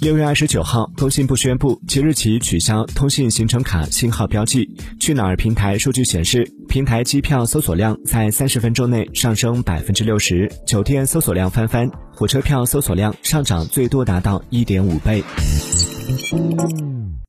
六月二十九号，工信部宣布即日起取消通信行程卡信号标记。去哪儿平台数据显示，平台机票搜索量在三十分钟内上升百分之六十，酒店搜索量翻番，火车票搜索量上涨最多达到一点五倍。